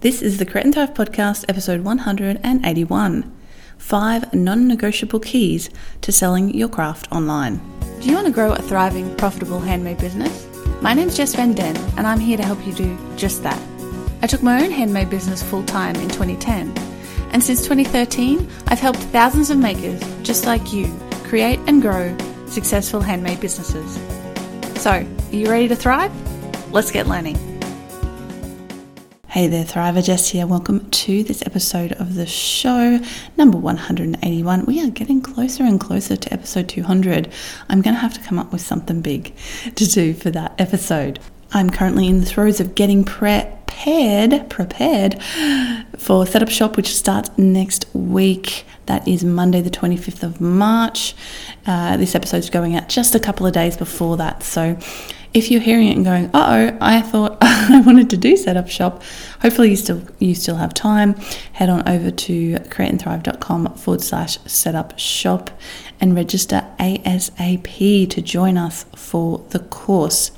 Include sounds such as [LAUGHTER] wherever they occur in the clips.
This is the Create and Thrive Podcast, episode 181 Five Non Negotiable Keys to Selling Your Craft Online. Do you want to grow a thriving, profitable handmade business? My name's Jess Van Den, and I'm here to help you do just that. I took my own handmade business full time in 2010, and since 2013, I've helped thousands of makers just like you create and grow successful handmade businesses. So, are you ready to thrive? Let's get learning. Hey there, Thriver Jess here. Welcome to this episode of the show, number 181. We are getting closer and closer to episode 200. I'm going to have to come up with something big to do for that episode. I'm currently in the throes of getting prepared, prepared for Setup Shop, which starts next week. That is Monday, the 25th of March. Uh, this episode is going out just a couple of days before that. So, if you're hearing it and going, "Uh oh, I thought [LAUGHS] I wanted to do setup shop," hopefully you still you still have time. Head on over to createandthrive.com forward slash setup shop and register ASAP to join us for the course.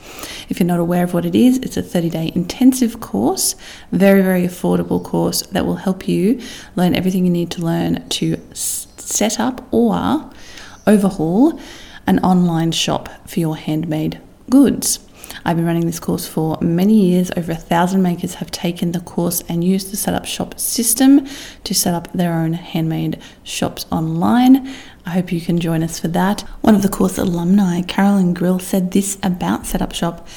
If you're not aware of what it is, it's a 30 day intensive course, very very affordable course that will help you learn everything you need to learn to set up or overhaul an online shop for your handmade goods. I've been running this course for many years. Over a thousand makers have taken the course and used the Setup Shop system to set up their own handmade shops online. I hope you can join us for that. One of the course alumni, Carolyn Grill, said this about Setup Shop.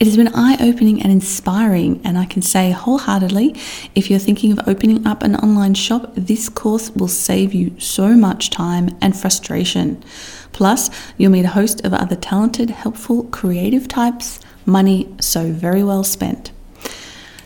It has been eye opening and inspiring, and I can say wholeheartedly if you're thinking of opening up an online shop, this course will save you so much time and frustration. Plus, you'll meet a host of other talented, helpful, creative types. Money so very well spent.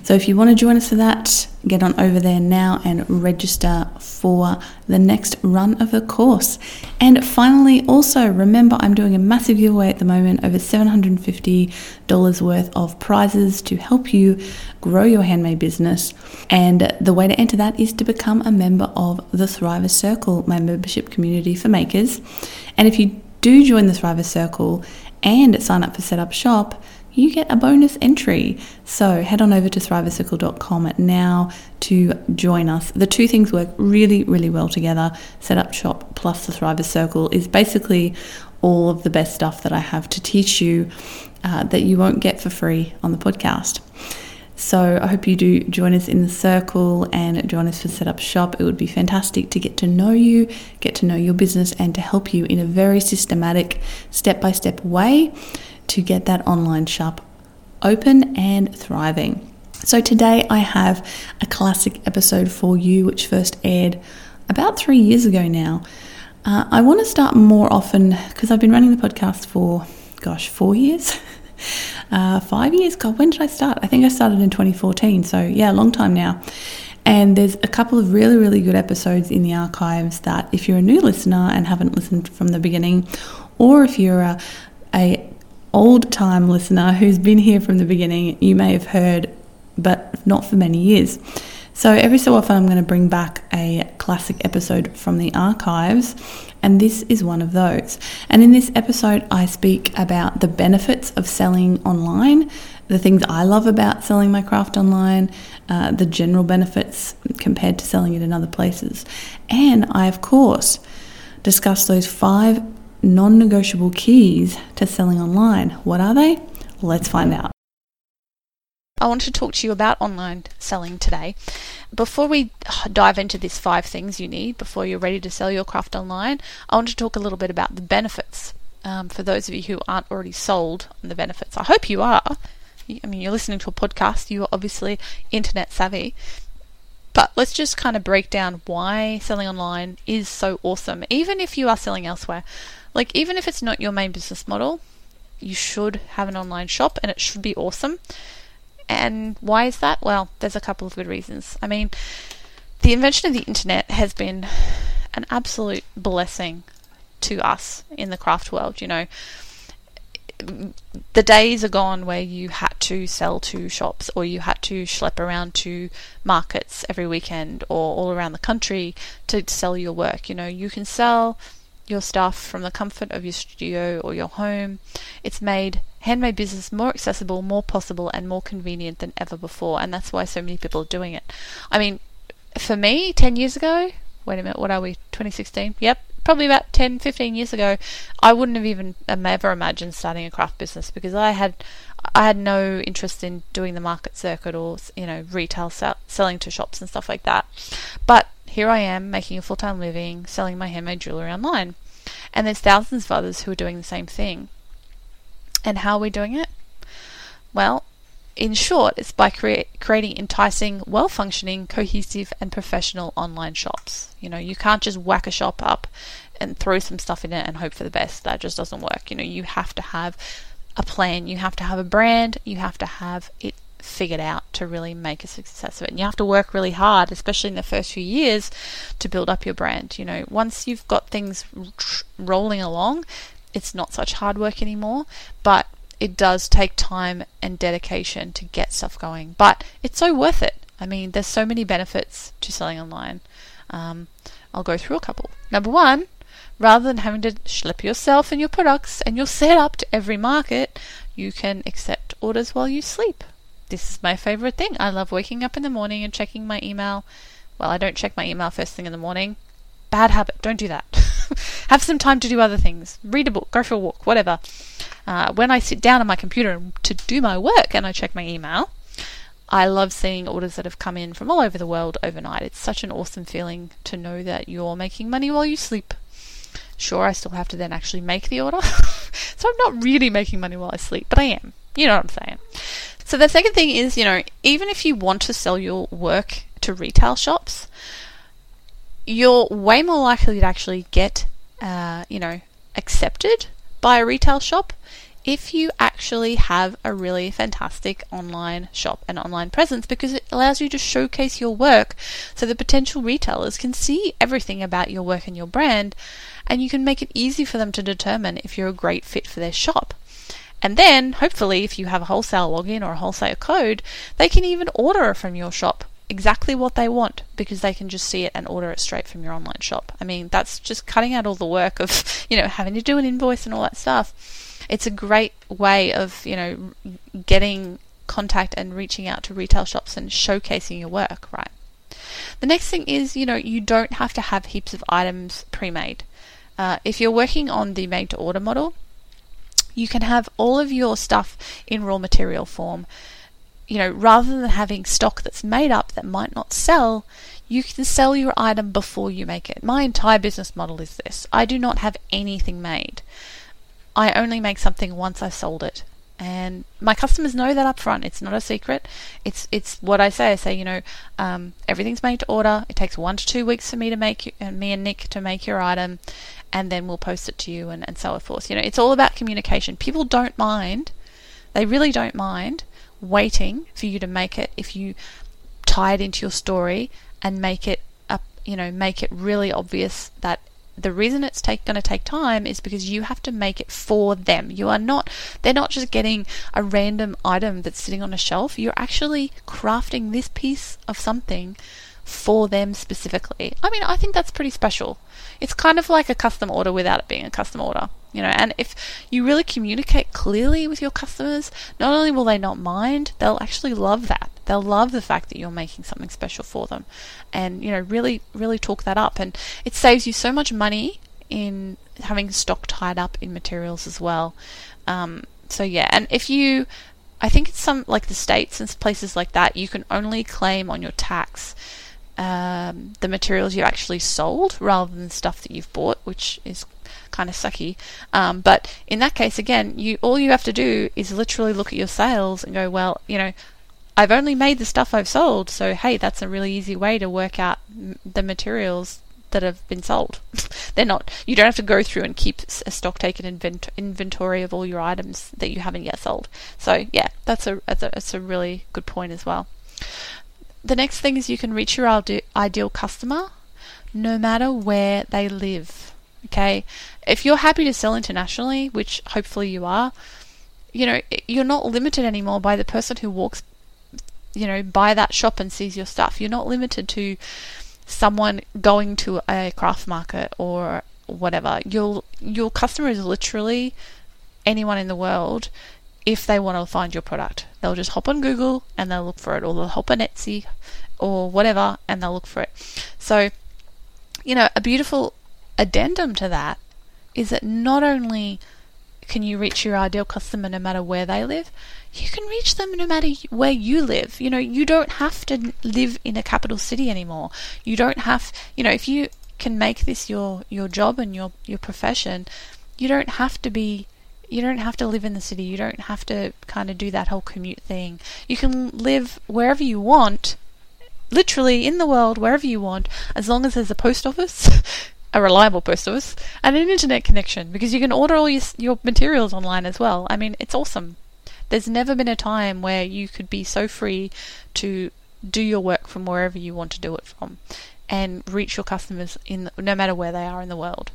So if you want to join us for that, get on over there now and register for the next run of the course. And finally, also remember I'm doing a massive giveaway at the moment over $750 worth of prizes to help you grow your handmade business. And the way to enter that is to become a member of the Thriver Circle, my membership community for makers. And if you do join the Thriver Circle and sign up for Setup Shop, you get a bonus entry. So head on over to thrivercircle.com now to join us. The two things work really, really well together. Setup Shop plus the Thriver Circle is basically all of the best stuff that I have to teach you uh, that you won't get for free on the podcast. So I hope you do join us in the circle and join us for Setup Shop. It would be fantastic to get to know you, get to know your business, and to help you in a very systematic, step by step way to get that online shop open and thriving. So, today I have a classic episode for you, which first aired about three years ago now. Uh, I want to start more often because I've been running the podcast for, gosh, four years. [LAUGHS] uh, five years? God, when did I start? I think I started in 2014. So, yeah, a long time now. And there's a couple of really, really good episodes in the archives that if you're a new listener and haven't listened from the beginning, or if you're a, a old time listener who's been here from the beginning, you may have heard, but not for many years. So, every so often, I'm going to bring back a classic episode from the archives, and this is one of those. And in this episode, I speak about the benefits of selling online, the things I love about selling my craft online, uh, the general benefits compared to selling it in other places. And I, of course, discuss those five non negotiable keys to selling online. What are they? Let's find out. I want to talk to you about online selling today. Before we dive into these five things you need before you're ready to sell your craft online, I want to talk a little bit about the benefits um, for those of you who aren't already sold on the benefits. I hope you are. I mean, you're listening to a podcast, you are obviously internet savvy. But let's just kind of break down why selling online is so awesome, even if you are selling elsewhere. Like, even if it's not your main business model, you should have an online shop and it should be awesome. And why is that? Well, there's a couple of good reasons. I mean, the invention of the internet has been an absolute blessing to us in the craft world. You know, the days are gone where you had to sell to shops or you had to schlep around to markets every weekend or all around the country to sell your work. You know, you can sell your stuff from the comfort of your studio or your home. It's made handmade business more accessible, more possible, and more convenient than ever before. And that's why so many people are doing it. I mean, for me, 10 years ago, wait a minute, what are we, 2016? Yep, probably about 10, 15 years ago, I wouldn't have even ever imagined starting a craft business because I had I had no interest in doing the market circuit or you know retail sell, selling to shops and stuff like that. But here I am making a full-time living selling my handmade jewelry online. And there's thousands of others who are doing the same thing. And how are we doing it? Well, in short, it's by crea- creating enticing, well functioning, cohesive, and professional online shops. You know, you can't just whack a shop up and throw some stuff in it and hope for the best. That just doesn't work. You know, you have to have a plan, you have to have a brand, you have to have it figured out to really make a success of it. And you have to work really hard, especially in the first few years, to build up your brand. You know, once you've got things rolling along, it's not such hard work anymore, but it does take time and dedication to get stuff going. But it's so worth it. I mean, there's so many benefits to selling online. Um, I'll go through a couple. Number one, rather than having to schlep yourself and your products and your setup to every market, you can accept orders while you sleep. This is my favorite thing. I love waking up in the morning and checking my email. Well, I don't check my email first thing in the morning. Bad habit. Don't do that. [LAUGHS] Have some time to do other things. Read a book, go for a walk, whatever. Uh, when I sit down on my computer to do my work and I check my email, I love seeing orders that have come in from all over the world overnight. It's such an awesome feeling to know that you're making money while you sleep. Sure, I still have to then actually make the order. [LAUGHS] so I'm not really making money while I sleep, but I am. You know what I'm saying. So the second thing is, you know, even if you want to sell your work to retail shops, you're way more likely to actually get, uh, you know, accepted by a retail shop if you actually have a really fantastic online shop and online presence because it allows you to showcase your work so the potential retailers can see everything about your work and your brand and you can make it easy for them to determine if you're a great fit for their shop. And then, hopefully, if you have a wholesale login or a wholesale code, they can even order from your shop exactly what they want because they can just see it and order it straight from your online shop. I mean, that's just cutting out all the work of, [LAUGHS] you know, having to do an invoice and all that stuff. It's a great way of, you know, getting contact and reaching out to retail shops and showcasing your work, right? The next thing is, you know, you don't have to have heaps of items pre made. Uh, if you're working on the made to order model, you can have all of your stuff in raw material form. You know, rather than having stock that's made up that might not sell, you can sell your item before you make it. My entire business model is this I do not have anything made. I only make something once I've sold it. And my customers know that up front. It's not a secret. It's it's what I say. I say, you know, um, everything's made to order. It takes one to two weeks for me to make uh, me and Nick to make your item, and then we'll post it to you and, and so forth. You know, it's all about communication. People don't mind, they really don't mind waiting for you to make it if you tie it into your story and make it up, you know, make it really obvious that the reason it's going to take time is because you have to make it for them. You are not, they're not just getting a random item that's sitting on a shelf. You're actually crafting this piece of something for them specifically. I mean, I think that's pretty special. It's kind of like a custom order without it being a custom order, you know. And if you really communicate clearly with your customers, not only will they not mind, they'll actually love that. They'll love the fact that you're making something special for them, and you know, really, really talk that up. And it saves you so much money in having stock tied up in materials as well. Um, so yeah, and if you I think it's some like the states and places like that, you can only claim on your tax um, the materials you've actually sold rather than stuff that you've bought, which is kind of sucky. Um, but in that case, again, you all you have to do is literally look at your sales and go, well, you know, I've only made the stuff I've sold, so hey, that's a really easy way to work out the materials that have been sold. [LAUGHS] They're not. You don't have to go through and keep a stock taken invent- inventory of all your items that you haven't yet sold. So yeah, that's a that's a, that's a really good point as well the next thing is you can reach your ideal customer no matter where they live. Okay, if you're happy to sell internationally, which hopefully you are, you know, you're not limited anymore by the person who walks, you know, by that shop and sees your stuff. You're not limited to someone going to a craft market or whatever. Your your customer is literally anyone in the world if they want to find your product. They'll just hop on Google and they'll look for it, or they'll hop on Etsy or whatever and they'll look for it. So, you know, a beautiful addendum to that is that not only can you reach your ideal customer no matter where they live, you can reach them no matter where you live. You know, you don't have to live in a capital city anymore. You don't have, you know, if you can make this your your job and your your profession, you don't have to be you don't have to live in the city. You don't have to kind of do that whole commute thing. You can live wherever you want, literally in the world, wherever you want, as long as there's a post office, [LAUGHS] a reliable post office, and an internet connection, because you can order all your, your materials online as well. I mean, it's awesome. There's never been a time where you could be so free to do your work from wherever you want to do it from and reach your customers in no matter where they are in the world.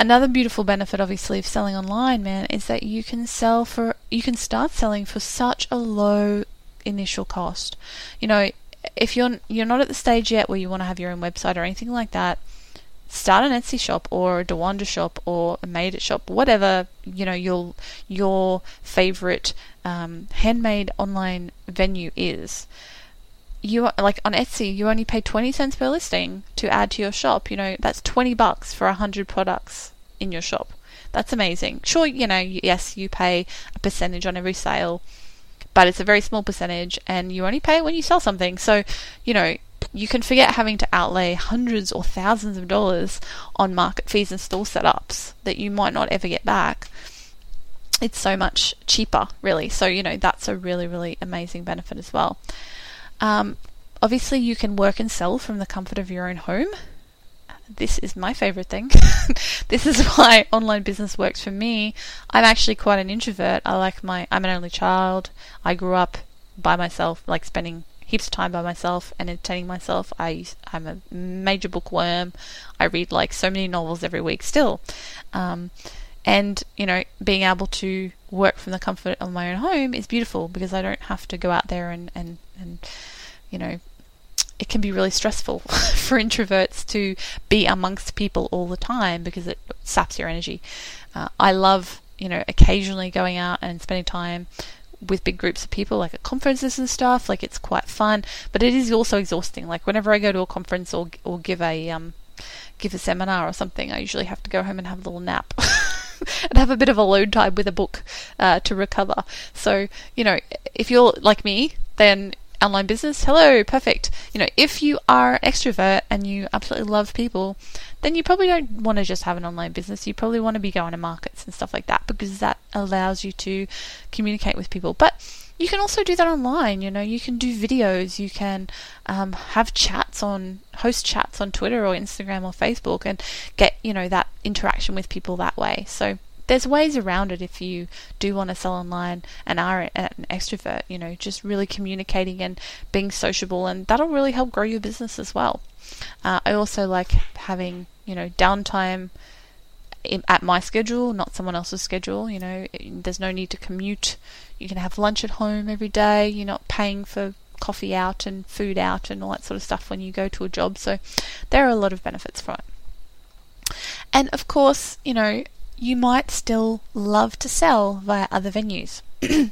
Another beautiful benefit, obviously, of selling online, man, is that you can sell for you can start selling for such a low initial cost. You know, if you're you're not at the stage yet where you want to have your own website or anything like that, start an Etsy shop or a DaWanda shop or a Made It shop, whatever you know your your favorite um, handmade online venue is. You like on Etsy, you only pay twenty cents per listing to add to your shop. You know that's twenty bucks for a hundred products in your shop. That's amazing. Sure, you know, yes, you pay a percentage on every sale, but it's a very small percentage, and you only pay when you sell something. So, you know, you can forget having to outlay hundreds or thousands of dollars on market fees and store setups that you might not ever get back. It's so much cheaper, really. So, you know, that's a really, really amazing benefit as well. Um, obviously, you can work and sell from the comfort of your own home. This is my favorite thing. [LAUGHS] this is why online business works for me. I'm actually quite an introvert. I like my I'm an only child. I grew up by myself, like spending heaps of time by myself and entertaining myself. I I'm a major bookworm. I read like so many novels every week still. Um, and you know, being able to work from the comfort of my own home is beautiful because I don't have to go out there and and and you know it can be really stressful [LAUGHS] for introverts to be amongst people all the time because it saps your energy. Uh, I love, you know, occasionally going out and spending time with big groups of people, like at conferences and stuff. Like it's quite fun, but it is also exhausting. Like whenever I go to a conference or or give a um give a seminar or something, I usually have to go home and have a little nap. [LAUGHS] and have a bit of a load time with a book uh, to recover. So, you know, if you're like me, then online business, hello, perfect. You know, if you are an extrovert and you absolutely love people, then you probably don't want to just have an online business. You probably want to be going to markets and stuff like that because that allows you to communicate with people. But you can also do that online. You know, you can do videos, you can um, have chats on, host chats on Twitter or Instagram or Facebook and get, you know, that interaction with people that way. So, there's ways around it if you do want to sell online and are an extrovert, you know, just really communicating and being sociable, and that'll really help grow your business as well. Uh, I also like having, you know, downtime at my schedule, not someone else's schedule. You know, there's no need to commute. You can have lunch at home every day. You're not paying for coffee out and food out and all that sort of stuff when you go to a job. So there are a lot of benefits from it. And of course, you know, you might still love to sell via other venues. [CLEARS THROAT] you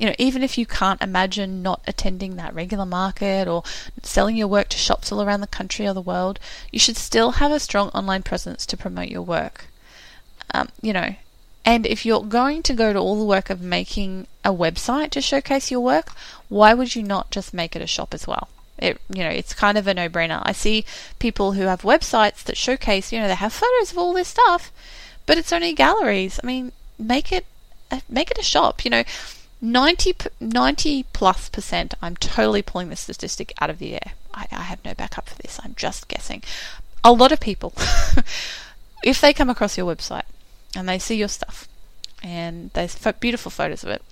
know, even if you can't imagine not attending that regular market or selling your work to shops all around the country or the world, you should still have a strong online presence to promote your work. Um, you know, and if you're going to go to all the work of making a website to showcase your work, why would you not just make it a shop as well? It, you know, it's kind of a no-brainer. I see people who have websites that showcase, you know, they have photos of all this stuff, but it's only galleries. I mean, make it make it a shop. You know, 90, 90 plus percent. I'm totally pulling this statistic out of the air. I, I have no backup for this. I'm just guessing. A lot of people, [LAUGHS] if they come across your website and they see your stuff and there's beautiful photos of it,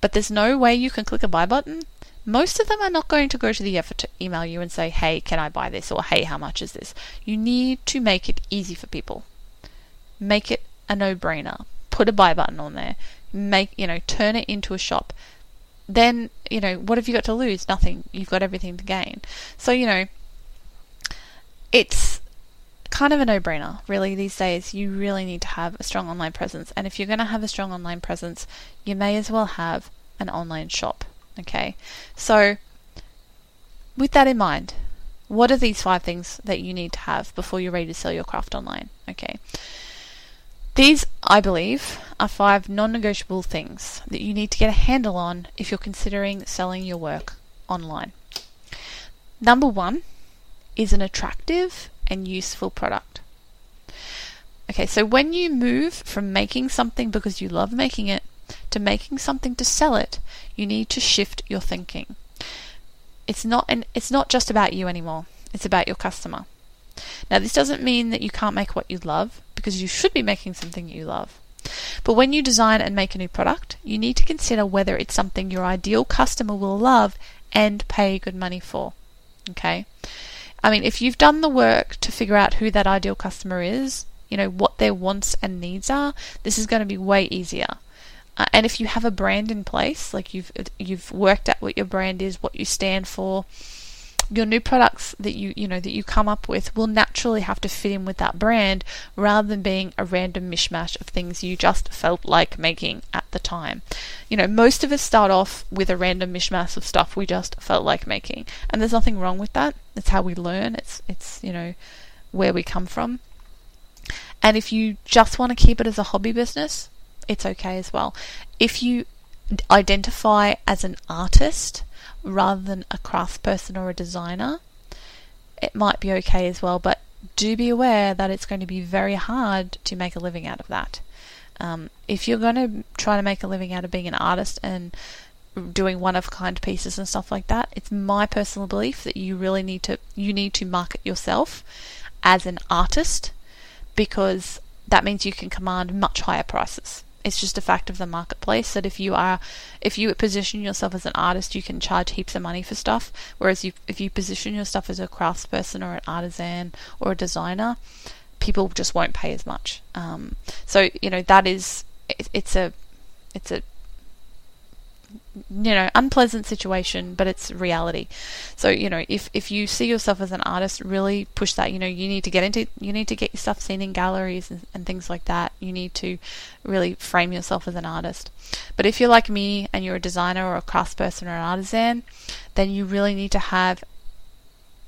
but there's no way you can click a buy button, most of them are not going to go to the effort to email you and say, hey, can I buy this? Or hey, how much is this? You need to make it easy for people make it a no-brainer. Put a buy button on there. Make, you know, turn it into a shop. Then, you know, what have you got to lose? Nothing. You've got everything to gain. So, you know, it's kind of a no brainer, really, these days. You really need to have a strong online presence. And if you're going to have a strong online presence, you may as well have an online shop. Okay, so with that in mind, what are these five things that you need to have before you're ready to sell your craft online? Okay. These, I believe, are five non negotiable things that you need to get a handle on if you're considering selling your work online. Number one is an attractive and useful product. Okay, so when you move from making something because you love making it to making something to sell it, you need to shift your thinking. It's not an, it's not just about you anymore. It's about your customer. Now, this doesn't mean that you can't make what you love because you should be making something you love. But when you design and make a new product, you need to consider whether it's something your ideal customer will love and pay good money for. Okay? I mean, if you've done the work to figure out who that ideal customer is, you know, what their wants and needs are, this is going to be way easier. Uh, and if you have a brand in place, like you've you've worked out what your brand is, what you stand for, your new products that you you know that you come up with will naturally have to fit in with that brand rather than being a random mishmash of things you just felt like making at the time. You know, most of us start off with a random mishmash of stuff we just felt like making, and there's nothing wrong with that. It's how we learn. It's it's you know where we come from. And if you just want to keep it as a hobby business, it's okay as well. If you identify as an artist rather than a craftsperson or a designer, it might be okay as well. But do be aware that it's going to be very hard to make a living out of that. Um, if you're going to try to make a living out of being an artist and doing one of kind pieces and stuff like that, it's my personal belief that you really need to you need to market yourself as an artist because that means you can command much higher prices. It's just a fact of the marketplace that if you are, if you position yourself as an artist, you can charge heaps of money for stuff. Whereas you, if you position yourself as a craftsperson or an artisan or a designer, people just won't pay as much. Um, so you know that is, it, it's a, it's a you know unpleasant situation but it's reality. So you know if if you see yourself as an artist really push that. You know you need to get into you need to get your stuff seen in galleries and, and things like that. You need to really frame yourself as an artist. But if you're like me and you're a designer or a craftsperson or an artisan then you really need to have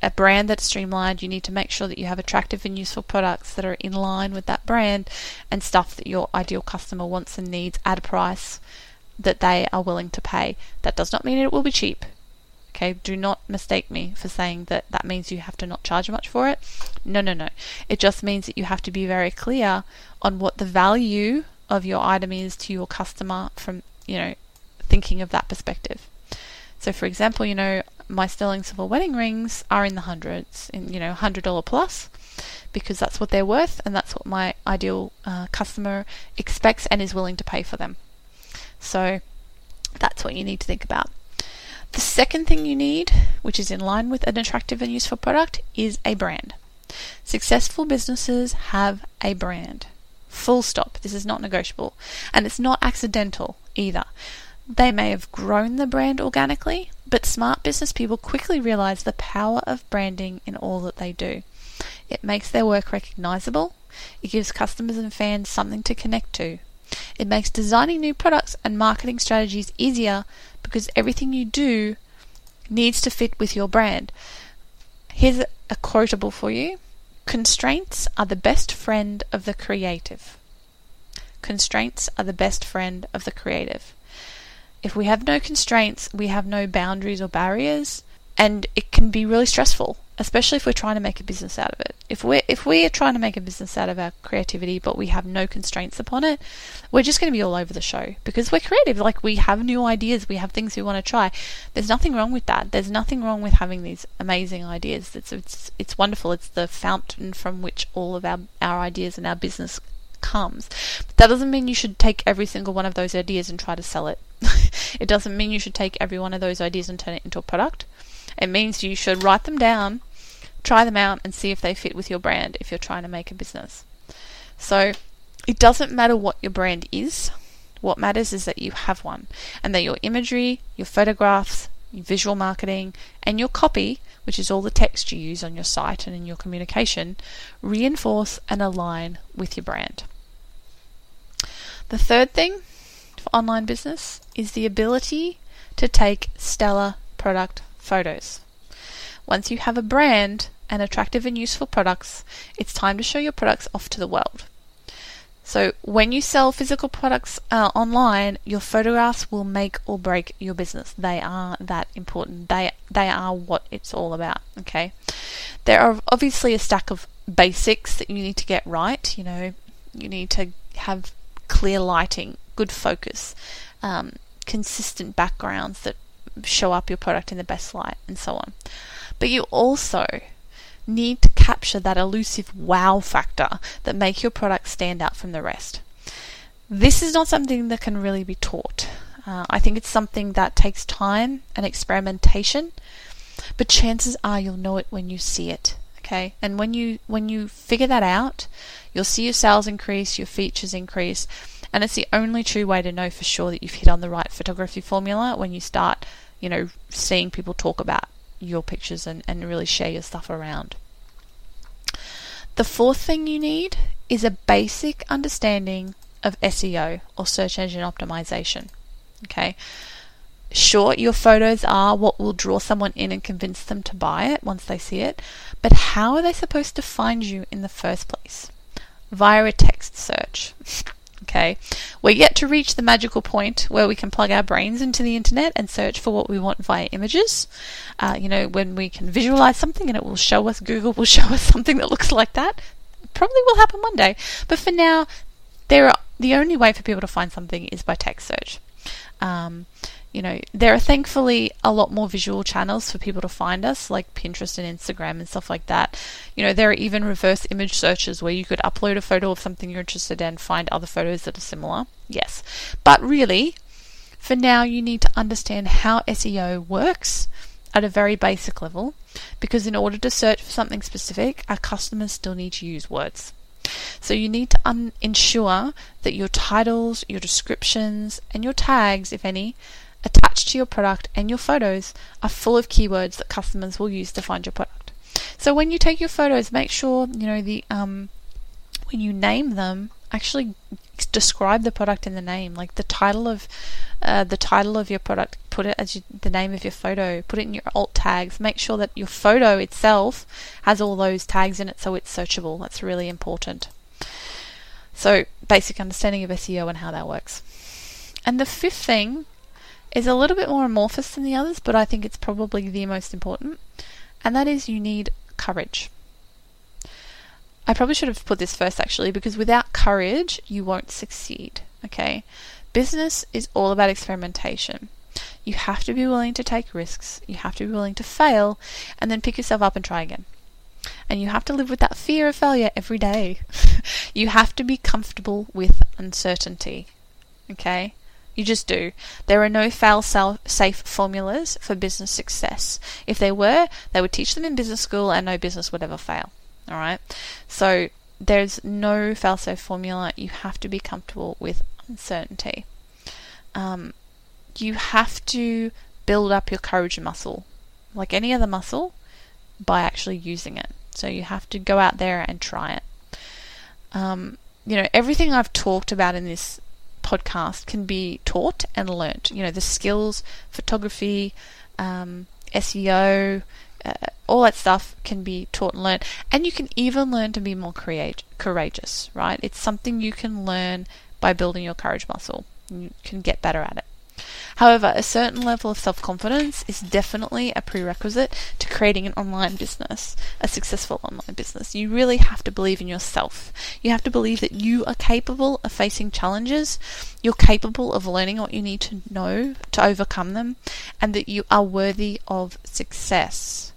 a brand that's streamlined, you need to make sure that you have attractive and useful products that are in line with that brand and stuff that your ideal customer wants and needs at a price that they are willing to pay. That does not mean it will be cheap. Okay, do not mistake me for saying that that means you have to not charge much for it. No, no, no. It just means that you have to be very clear on what the value of your item is to your customer from, you know, thinking of that perspective. So, for example, you know, my sterling silver wedding rings are in the hundreds, in you know, hundred dollar plus, because that's what they're worth, and that's what my ideal uh, customer expects and is willing to pay for them. So that's what you need to think about. The second thing you need, which is in line with an attractive and useful product, is a brand. Successful businesses have a brand. Full stop. This is not negotiable. And it's not accidental either. They may have grown the brand organically, but smart business people quickly realize the power of branding in all that they do. It makes their work recognizable, it gives customers and fans something to connect to, it makes designing new products and marketing strategies easier because everything you do needs to fit with your brand. Here's a quotable for you Constraints are the best friend of the creative. Constraints are the best friend of the creative. If we have no constraints, we have no boundaries or barriers, and it can be really stressful especially if we're trying to make a business out of it. If we're if we are trying to make a business out of our creativity, but we have no constraints upon it, we're just going to be all over the show because we're creative. Like we have new ideas, we have things we want to try. There's nothing wrong with that. There's nothing wrong with having these amazing ideas. It's it's it's wonderful. It's the fountain from which all of our our ideas and our business comes. But that doesn't mean you should take every single one of those ideas and try to sell it. [LAUGHS] it doesn't mean you should take every one of those ideas and turn it into a product. It means you should write them down try them out and see if they fit with your brand if you're trying to make a business. So it doesn't matter what your brand is. What matters is that you have one and that your imagery, your photographs, your visual marketing, and your copy, which is all the text you use on your site and in your communication, reinforce and align with your brand. The third thing for online business is the ability to take stellar product photos. Once you have a brand and attractive and useful products, it's time to show your products off to the world. So, when you sell physical products uh, online, your photographs will make or break your business. They are that important. They they are what it's all about. Okay, there are obviously a stack of basics that you need to get right. You know, you need to have clear lighting, good focus, um, consistent backgrounds that show up your product in the best light, and so on. But you also need to capture that elusive wow factor that make your product stand out from the rest. This is not something that can really be taught. Uh, I think it's something that takes time and experimentation, but chances are you'll know it when you see it. Okay, and when you when you figure that out, you'll see your sales increase, your features increase, and it's the only true way to know for sure that you've hit on the right photography formula when you start, you know, seeing people talk about your pictures and, and really share your stuff around. The fourth thing you need is a basic understanding of SEO or search engine optimization. Okay. Sure, your photos are what will draw someone in and convince them to buy it once they see it, but how are they supposed to find you in the first place? Via a text search. [LAUGHS] Okay, we're yet to reach the magical point where we can plug our brains into the internet and search for what we want via images. Uh, you know, when we can visualize something and it will show us, Google will [LAUGHS] show us something that looks like that. Probably will happen one day, but for now, there are, the only way for people to find something is by text search. Um, you know, there are thankfully a lot more visual channels for people to find us, like Pinterest and Instagram and stuff like that. You know, there are even reverse image searches where you could upload a photo of something you're interested in, and find other photos that are similar. Yes. But really, for now, you need to understand how SEO works at a very basic level because in order to search for something specific, our customers still need to use words. So you need to un- ensure that your titles, your descriptions, and your tags, if any, attached to your product and your photos are full of keywords that customers will use to find your product. So when you take your photos, make sure you know the um, when you name them, actually describe the product in the name, like the title of uh, the title of your product. Put it as you, the name of your photo. Put it in your alt tags. Make sure that your photo itself has all those tags in it, so it's searchable. That's really important. So basic understanding of SEO and how that works. And the fifth thing is a little bit more amorphous than the others, but I think it's probably the most important, and that is you need courage. I probably should have put this first actually, because without courage, you won't succeed. Okay? Business is all about experimentation. You have to be willing to take risks, you have to be willing to fail, and then pick yourself up and try again. And you have to live with that fear of failure every day. [LAUGHS] you have to be comfortable with uncertainty. Okay? You just do. There are no fail safe formulas for business success. If there were, they would teach them in business school and no business would ever fail. All right? So there's no fail safe formula. You have to be comfortable with uncertainty. Um, you have to build up your courage muscle, like any other muscle, by actually using it. So you have to go out there and try it. Um, you know, everything I've talked about in this podcast can be taught and learnt. You know, the skills, photography, um, SEO, uh, all that stuff can be taught and learned. And you can even learn to be more create, courageous, right? It's something you can learn by building your courage muscle. You can get better at it. However, a certain level of self confidence is definitely a prerequisite to creating an online business, a successful online business. You really have to believe in yourself. You have to believe that you are capable of facing challenges, you're capable of learning what you need to know to overcome them, and that you are worthy of success.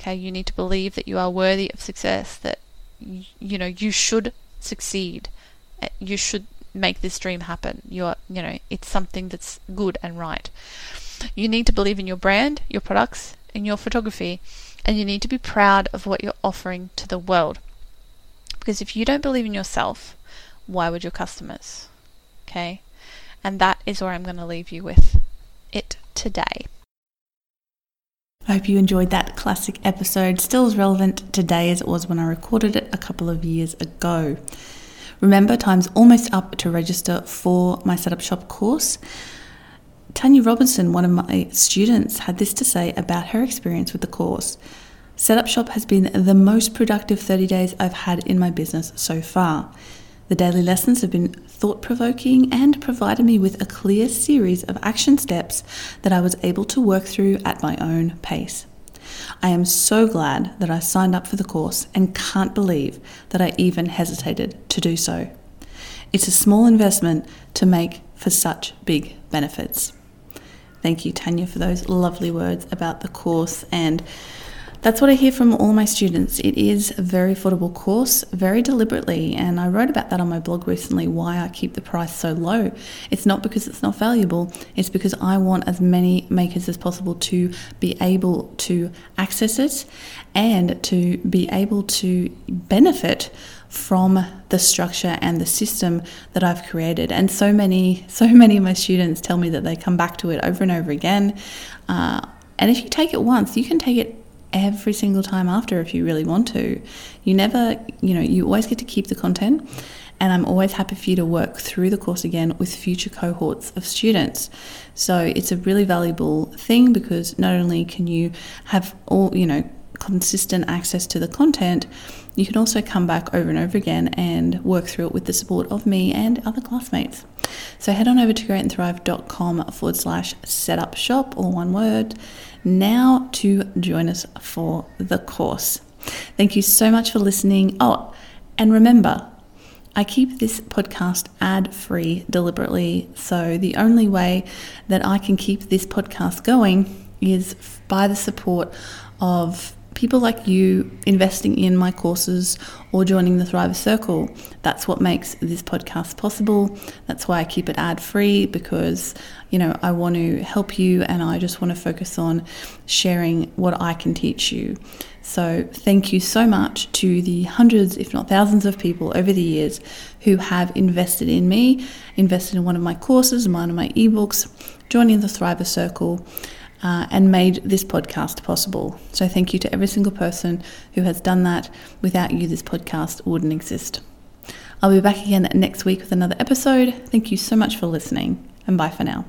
Okay, you need to believe that you are worthy of success, that you know you should succeed. Eh, you should make this dream happen. You're, you know, it's something that's good and right. You need to believe in your brand, your products, and your photography, and you need to be proud of what you're offering to the world. Because if you don't believe in yourself, why would your customers? Okay? And that is where I'm going to leave you with it today. I hope you enjoyed that classic episode, still as relevant today as it was when I recorded it a couple of years ago. Remember, time's almost up to register for my Setup Shop course. Tanya Robinson, one of my students, had this to say about her experience with the course. Setup Shop has been the most productive 30 days I've had in my business so far. The daily lessons have been thought provoking and provided me with a clear series of action steps that I was able to work through at my own pace. I am so glad that I signed up for the course and can't believe that I even hesitated to do so. It's a small investment to make for such big benefits. Thank you, Tanya, for those lovely words about the course and that's what I hear from all my students. It is a very affordable course, very deliberately, and I wrote about that on my blog recently why I keep the price so low. It's not because it's not valuable, it's because I want as many makers as possible to be able to access it and to be able to benefit from the structure and the system that I've created. And so many, so many of my students tell me that they come back to it over and over again. Uh, and if you take it once, you can take it every single time after if you really want to. You never, you know, you always get to keep the content. And I'm always happy for you to work through the course again with future cohorts of students. So it's a really valuable thing because not only can you have all, you know, consistent access to the content, you can also come back over and over again and work through it with the support of me and other classmates. So head on over to createandthrive.com forward slash setup shop, all one word, now to join us for the course. Thank you so much for listening. Oh, and remember, I keep this podcast ad free deliberately. So the only way that I can keep this podcast going is by the support of people like you investing in my courses or joining the Thriver Circle. That's what makes this podcast possible. That's why I keep it ad free because, you know, I want to help you and I just want to focus on sharing what I can teach you. So, thank you so much to the hundreds, if not thousands, of people over the years who have invested in me, invested in one of my courses, one of my ebooks, joining the Thriver Circle uh, and made this podcast possible. So thank you to every single person who has done that. Without you, this podcast wouldn't exist. I'll be back again next week with another episode. Thank you so much for listening, and bye for now.